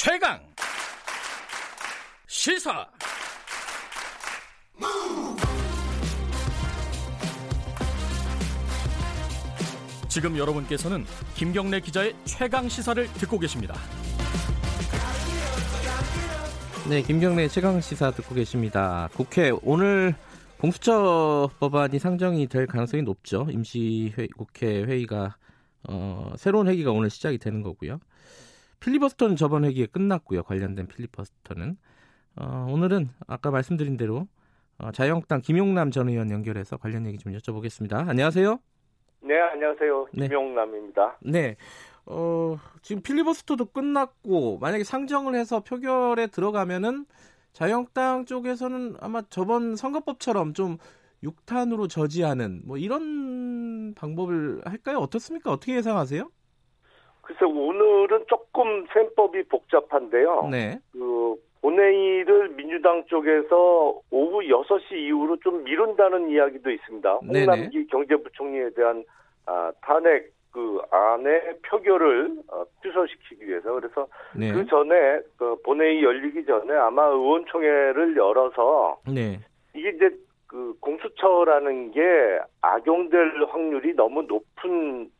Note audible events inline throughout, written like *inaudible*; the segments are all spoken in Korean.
최강 시사 지금 여러분께서는 김경래 기자의 최강 시사를 듣고 계십니다. 네, 김경래 최강 시사 듣고 계십니다. 국회 오늘 공수처 법안이 상정이 될 가능성이 높죠. 임시 회, 국회 회의가 어, 새로운 회기가 오늘 시작이 되는 거고요. 필리버스터는 저번 회기에 끝났고요. 관련된 필리버스터는 어, 오늘은 아까 말씀드린 대로 어, 자유한국당 김용남 전 의원 연결해서 관련 얘기 좀 여쭤보겠습니다. 안녕하세요. 네, 안녕하세요. 네. 김용남입니다. 네. 어, 지금 필리버스터도 끝났고 만약에 상정을 해서 표결에 들어가면은 자유한국당 쪽에서는 아마 저번 선거법처럼 좀 6탄으로 저지하는 뭐 이런 방법을 할까요? 어떻습니까? 어떻게 예상하세요? 글쎄 오늘은 조금 셈법이 복잡한데요. 네. 그 본회의를 민주당 쪽에서 오후 6시 이후로 좀 미룬다는 이야기도 있습니다. 네네. 홍남기 경제부총리에 대한 아, 탄핵 그 안에 표결을 어, 취소시키기 위해서 그래서 네. 그 전에 그 본회의 열리기 전에 아마 의원총회를 열어서 네. 이게 이제 그 공수처라는 게 악용될 확률이 너무 높은 그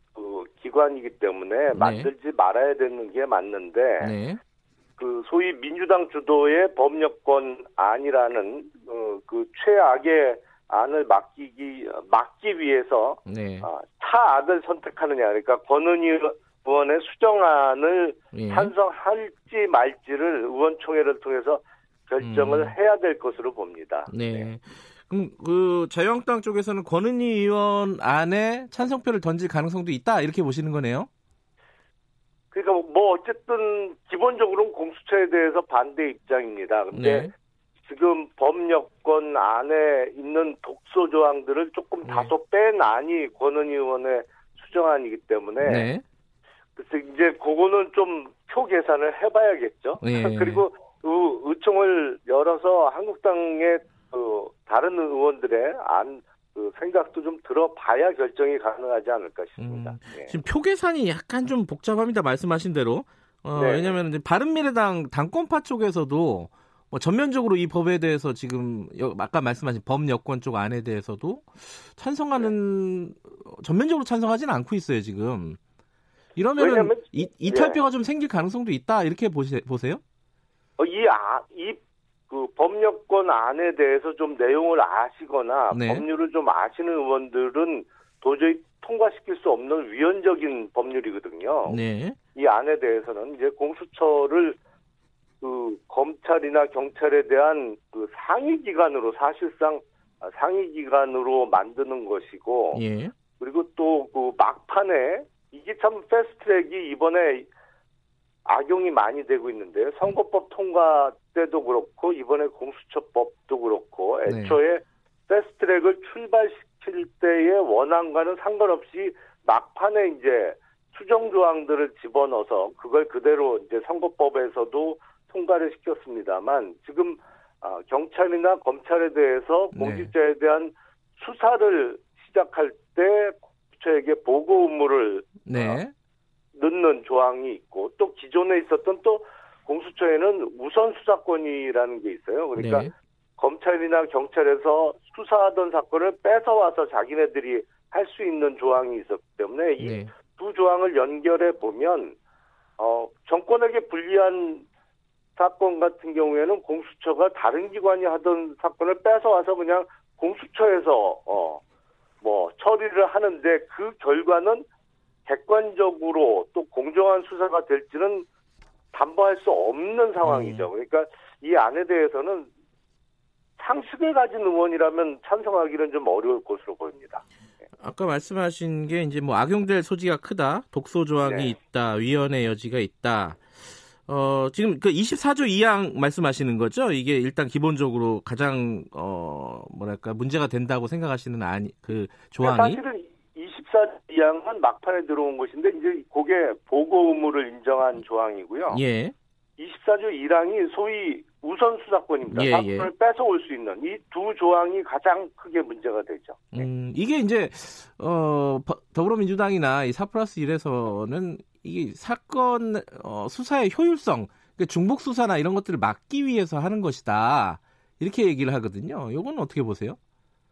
기관이기 때문에 만들지 말아야 되는 게 맞는데 네. 그 소위 민주당 주도의 법력권 안이라는 어, 그 최악의 안을 맡기기 막기 위해서 네. 아, 차악을 선택하느냐 그러니까 권은희 의원의 수정안을 예. 찬성할지 말지를 의원총회를 통해서 결정을 음. 해야 될 것으로 봅니다. 네. 그럼 그 자유한국당 쪽에서는 권은희 의원 안에 찬성표를 던질 가능성도 있다 이렇게 보시는 거네요. 그러니까 뭐 어쨌든 기본적으로는 공수처에 대해서 반대 입장입니다. 근데 네. 지금 법여권 안에 있는 독소 조항들을 조금 네. 다소 뺀 안이 권은희 의원의 수정안이기 때문에 네. 그래서 이제 그거는 좀 표 계산을 해봐야겠죠. 예. *laughs* 그리고 의, 의총을 열어서 한국당의 그 다른 의원들의 안, 그 생각도 좀 들어봐야 결정이 가능하지 않을까 싶습니다. 음, 예. 지금 표 계산이 약간 좀 복잡합니다. 말씀하신 대로. 어, 네. 왜냐하면 이제 바른미래당 당권파 쪽에서도 뭐 전면적으로 이 법에 대해서 지금 여- 아까 말씀하신 법 여권 쪽 안에 대해서도 찬성하는 어, 전면적으로 찬성하지는 않고 있어요 지금. 이러면은 왜냐면- 이, 이탈표가 좀 생길 가능성도 있다 이렇게 보세, 보세요? 어, 이, 아, 이, 그, 법률권 안에 대해서 좀 내용을 아시거나, 네. 법률을 좀 아시는 의원들은 도저히 통과시킬 수 없는 위헌적인 법률이거든요. 네. 이 안에 대해서는 이제 공수처를 그, 검찰이나 경찰에 대한 그 상위 기관으로 사실상 아, 상위 기관으로 만드는 것이고, 예. 그리고 또 그 막판에 이게 참 패스트트랙이 이번에 악용이 많이 되고 있는데요. 선거법 통과 때도 그렇고 이번에 공수처법도 그렇고 네. 애초에 패스트트랙을 출발시킬 때의 원안과는 상관없이 막판에 이제 수정 조항들을 집어넣어서 그걸 그대로 이제 선거법에서도 통과를 시켰습니다만 지금 아, 경찰이나 검찰에 대해서 네. 공직자에 대한 수사를 시작할 때 공수처에게 보고 의무를 네. 넣는 조항이 있고 또 기존에 있었던 또 공수처에는 우선 수사권이라는 게 있어요. 그러니까 네. 검찰이나 경찰에서 수사하던 사건을 뺏어와서 자기네들이 할 수 있는 조항이 있었기 때문에 이 네. 두 조항을 연결해 보면 어, 정권에게 불리한 사건 같은 경우에는 공수처가 다른 기관이 하던 사건을 뺏어와서 그냥 공수처에서 어, 뭐 처리를 하는데 그 결과는 객관적으로 또 공정한 수사가 될지는 담보할 수 없는 상황이죠. 그러니까 이 안에 대해서는 상식을 가진 의원이라면 찬성하기는 좀 어려울 것으로 보입니다. 아까 말씀하신 게 이제 뭐 악용될 소지가 크다, 독소 조항이 네. 있다, 위헌의 여지가 있다. 어, 지금 그 24조 2항 말씀하시는 거죠? 이게 일단 기본적으로 가장 어, 뭐랄까 문제가 된다고 생각하시는 아니 그 조항이 사실은 24조항은 막판에 들어온 것인데 이제 그게 보고 의무를 인정한 조항이고요. 예. 24조 1항이 소위 우선 수사권입니다. 예, 사건을 예. 뺏어올 수 있는 이 두 조항이 가장 크게 문제가 되죠. 네. 음, 이게 이제 어, 버- 더불어민주당이나 이4 플러스 1에서는 이게 사건 어, 수사의 효율성 그 중복 수사나 이런 것들을 막기 위해서 하는 것이다. 이렇게 얘기를 하거든요. 이건 어떻게 보세요?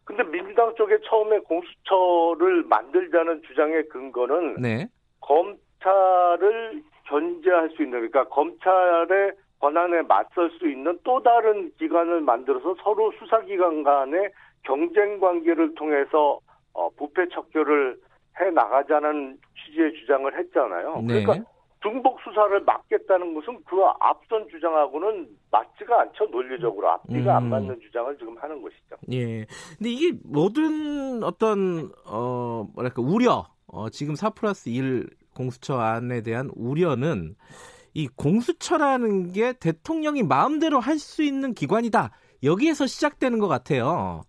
근데 민 주당 쪽에 처음에 공수처를 만들자는 주장의 근거는 네. 검찰을 견제할 수 있는 그러니까 검찰의 권한에 맞설 수 있는 또 다른 기관을 만들어서 서로 수사기관 간의 경쟁 관계를 통해서 어, 부패 척결을 해 나가자는 취지의 주장을 했잖아요. 네. 그러니까 중복 수사를 막겠다는 것은 그 앞선 주장하고는 맞지가 않죠 논리적으로 앞뒤가 음. 안 맞는 주장을 지금 하는 것이죠. 예. 근데 이게 모든 어떤 어 뭐랄까 우려 어 지금 4 플러스 1 공수처 안에 대한 우려는 이 공수처라는 게 대통령이 마음대로 할 수 있는 기관이다. 여기에서 시작되는 것 같아요.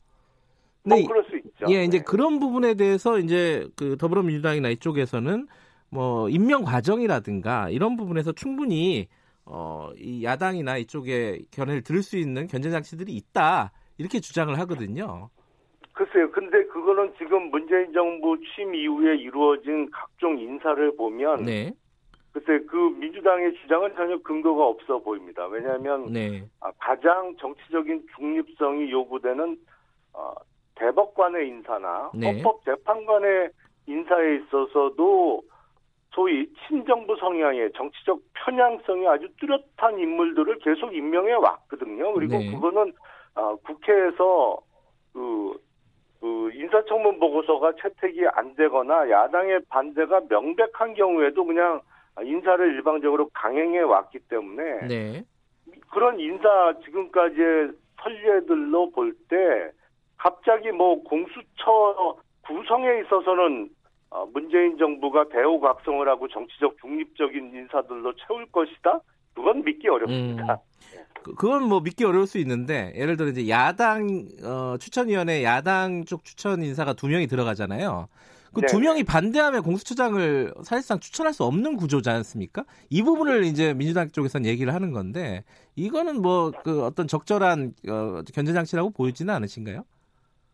뭐 이- 그럴 수 있죠. 예, 이제 네. 그런 부분에 대해서 이제 그 더불어민주당이나 이쪽에서는 뭐 임명 과정이라든가 이런 부분에서 충분히 어, 이 야당이나 이쪽에 견해를 들을 수 있는 견제 장치들이 있다 이렇게 주장을 하거든요. 글쎄요. 근데 그거는 지금 문재인 정부 취임 이후에 이루어진 각종 인사를 보면 네, 글쎄 그 민주당의 주장은 전혀 근거가 없어 보입니다. 왜냐하면 네, 아, 가장 정치적인 중립성이 요구되는 어, 대법관의 인사나 네. 헌법재판관의 인사에 있어서도 소위 친정부 성향의 정치적 편향성이 아주 뚜렷한 인물들을 계속 임명해 왔거든요. 그리고 네. 그거는 어, 국회에서 그, 그 인사청문 보고서가 채택이 안 되거나 야당의 반대가 명백한 경우에도 그냥 인사를 일방적으로 강행해 왔기 때문에 네, 그런 인사 지금까지의 선례들로 볼 때 갑자기 뭐 공수처 구성에 있어서는 어, 문재인 정부가 대우각성을 하고 정치적 중립적인 인사들로 채울 것이다. 그건 믿기 어렵습니다. 그- 그건 뭐 믿기 어려울 수 있는데 예를 들어 이제 야당 어, 추천위원회 야당 쪽 추천 인사가 두 명이 들어가잖아요. 그두 네네. 명이 반대하면 공수처장을 사실상 추천할 수 없는 구조지 않습니까? 이 부분을 이제 민주당 쪽에서는 얘기를 하는 건데 이거는 뭐 그 어떤 적절한 어, 견제 장치라고 보이지는 않으신가요?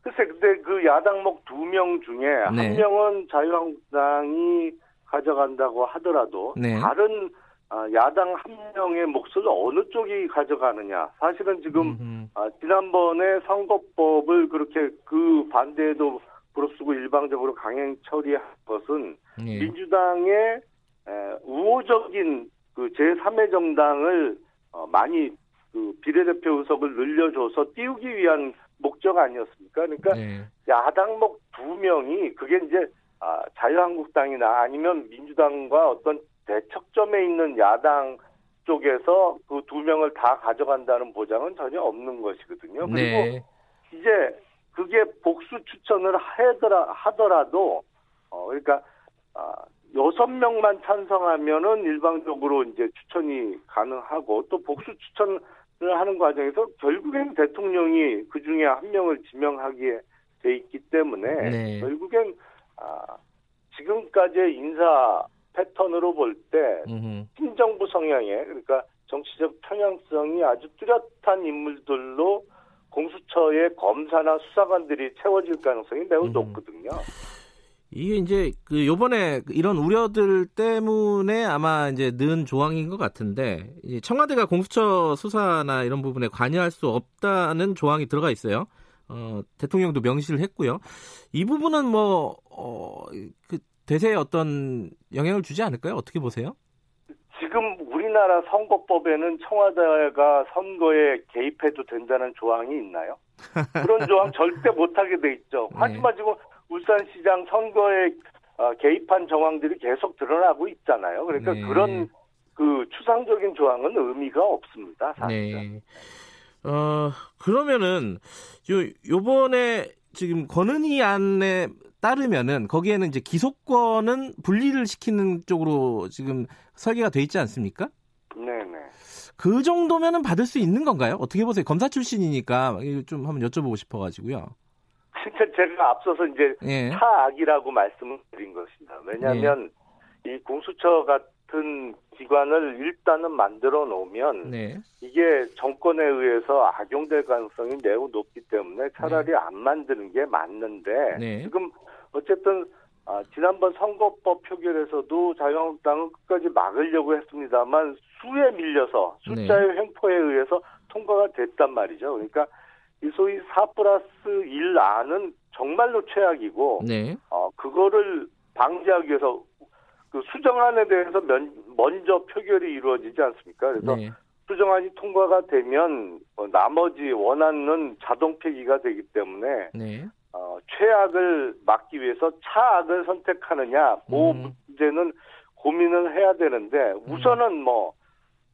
글쎄, 근데 그 야당목 두 명 중에 네. 한 명은 자유한국당이 가져간다고 하더라도 네. 다른 아, 야당 한 명의 몫을 어느 쪽이 가져가느냐. 사실은 지금 음흠. 아, 지난번에 선거법을 그렇게 그 반대에도 부릅쓰고 일방적으로 강행 처리한 것은 예. 민주당의 에, 우호적인 그 제3의 정당을 어, 많이 그 비례대표 의석을 늘려줘서 띄우기 위한 목적 아니었습니까? 그러니까 네. 야당목 두 명이 그게 이제 아, 자유한국당이나 아니면 민주당과 어떤 대척점에 있는 야당 쪽에서 그 두 명을 다 가져간다는 보장은 전혀 없는 것이거든요. 그리고 네. 이제 그게 복수 추천을 하더라, 하더라도 어 그러니까 아, 여섯 명만 찬성하면은 일방적으로 이제 추천이 가능하고 또 복수 추천을 하는 과정에서 결국엔 대통령이 그 중에 한 명을 지명하기에 돼 있기 때문에 네. 결국엔 아, 지금까지의 인사 패턴으로 볼때 음흠. 친정부 성향의 그러니까 정치적 편향성이 아주 뚜렷한 인물들로 공수처의 검사나 수사관들이 채워질 가능성이 매우 음. 높거든요. 이게 이제 그 요번에 이런 우려들 때문에 아마 이제 는 조항인 것 같은데 이 청와대가 공수처 수사나 이런 부분에 관여할 수 없다는 조항이 들어가 있어요. 어, 대통령도 명시를 했고요. 이 부분은 뭐, 어, 그 대세에 어떤 영향을 주지 않을까요? 어떻게 보세요? 지금 우리나라 선거법에는 청와대가 선거에 개입해도 된다는 조항이 있나요? 그런 조항 *laughs* 절대 못하게 돼 있죠. 네. 하지만 지금 울산시장 선거에 어, 개입한 정황들이 계속 드러나고 있잖아요. 그러니까 네. 그런 그 추상적인 조항은 의미가 없습니다. 사실은. 네. 어, 그러면은, 요, 요번에 지금 권은희 안에 따르면은 거기에는 이제 기소권은 분리를 시키는 쪽으로 지금 설계가 돼 있지 않습니까? 네네. 그 정도면은 받을 수 있는 건가요? 어떻게 보세요? 검사 출신이니까 좀 한번 여쭤보고 싶어가지고요. 진짜 제가 앞서서 이제 예. 차악이라고 말씀을 드린 것입니다. 왜냐하면 이 공수처 같은 기관을 일단은 만들어 놓으면 네. 이게 정권에 의해서 악용될 가능성이 매우 높기 때문에 차라리 안 만드는 게 맞는데 네. 지금 어쨌든 아, 지난번 선거법 표결에서도 자유한국당은 끝까지 막으려고 했습니다만 수에 밀려서 숫자의 네. 횡포에 의해서 통과가 됐단 말이죠. 그러니까 이 소위 4 플러스 1 안은 정말로 최악이고 네. 어, 그거를 방지하기 위해서 그 수정안에 대해서 면, 먼저 표결이 이루어지지 않습니까? 그래서 네. 수정안이 통과가 되면 어, 나머지 원안은 자동 폐기가 되기 때문에 네. 어, 최악을 막기 위해서 차악을 선택하느냐 그 음. 문제는 고민을 해야 되는데 우선은 뭐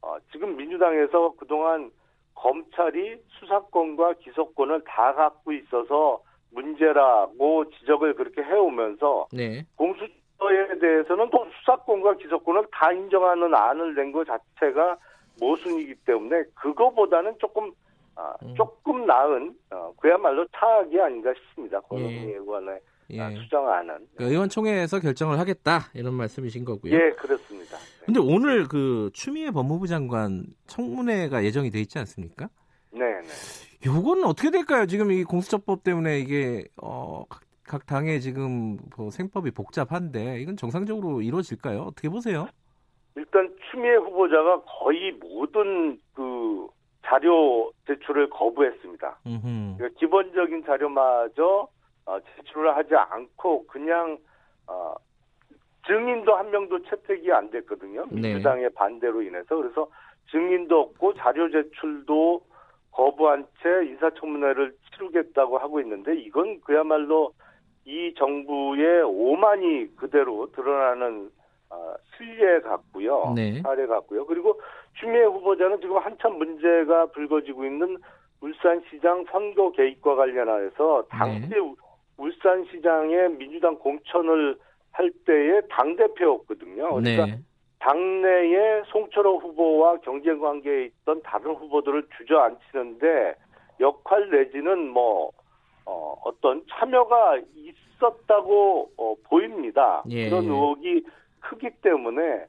어, 지금 민주당에서 그동안 검찰이 수사권과 기소권을 다 갖고 있어서 문제라고 지적을 그렇게 해오면서 네. 공수처에 대해서는 또 수사권과 기소권을 다 인정하는 안을 낸 것 자체가 모순이기 때문에 그거보다는 조금 아, 음. 조금 나은 어, 그야말로 차악이 아닌가 싶습니다. 예. 권은희 의원의 예. 아, 수정안은 그 의원총회에서 결정을 하겠다 이런 말씀이신 거고요. 예 그렇습니다. 네. 근데 오늘 그 추미애 법무부 장관 청문회가 예정이 돼 있지 않습니까? 네, 네. 요거는 어떻게 될까요? 지금 이 공수처법 때문에 이게 어, 각, 각 당의 지금 뭐 생법이 복잡한데 이건 정상적으로 이루어질까요? 어떻게 보세요? 일단 추미애 후보자가 거의 모든 그 자료 제출을 거부했습니다. 그러니까 기본적인 자료마저 어, 제출을 하지 않고 그냥 어, 증인도 한 명도 채택이 안 됐거든요. 네. 민주당의 반대로 인해서 그래서 증인도 없고 자료 제출도 거부한 채 인사청문회를 치르겠다고 하고 있는데 이건 그야말로 이 정부의 오만이 그대로 드러나는 어, 실례 같고요. 네. 사례 같고요. 그리고 추미애 후보자는 지금 한참 문제가 불거지고 있는 울산시장 선거 개입과 관련하여서 당시 네. 울산시장에 민주당 공천을 할 때의 당대표였거든요. 그러니까 네. 당내에 송철호 후보와 경쟁 관계에 있던 다른 후보들을 주저앉히는데 역할 내지는 뭐 어, 어떤 참여가 있었다고 어, 보입니다. 예. 그런 의혹이 크기 때문에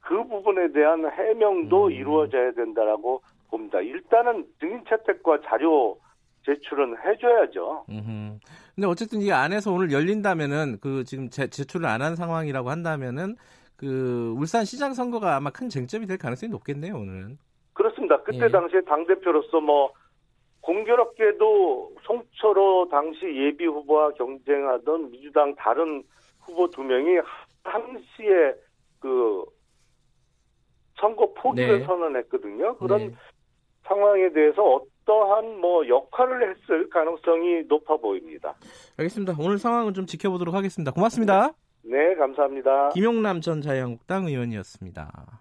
그 부분에 대한 해명도 음. 이루어져야 된다라고 봅니다. 일단은 증인 채택과 자료 제출은 해줘야죠. 음흠. 근데 어쨌든 이 안에서 오늘 열린다면은 그 지금 제, 제출을 안 한 상황이라고 한다면은 그 울산 시장 선거가 아마 큰 쟁점이 될 가능성이 높겠네요 오늘은. 그렇습니다. 그때 예. 당시에 당 대표로서 뭐 공교롭게도 송철호 당시 예비 후보와 경쟁하던 민주당 다른 후보 두 명이 당시에 그 선거 포기를 네. 선언했거든요. 그런 네. 상황에 대해서 어떠한 뭐 역할을 했을 가능성이 높아 보입니다. 알겠습니다. 오늘 상황은 좀 지켜보도록 하겠습니다. 고맙습니다. 네, 감사합니다. 김용남 전 자유한국당 의원이었습니다.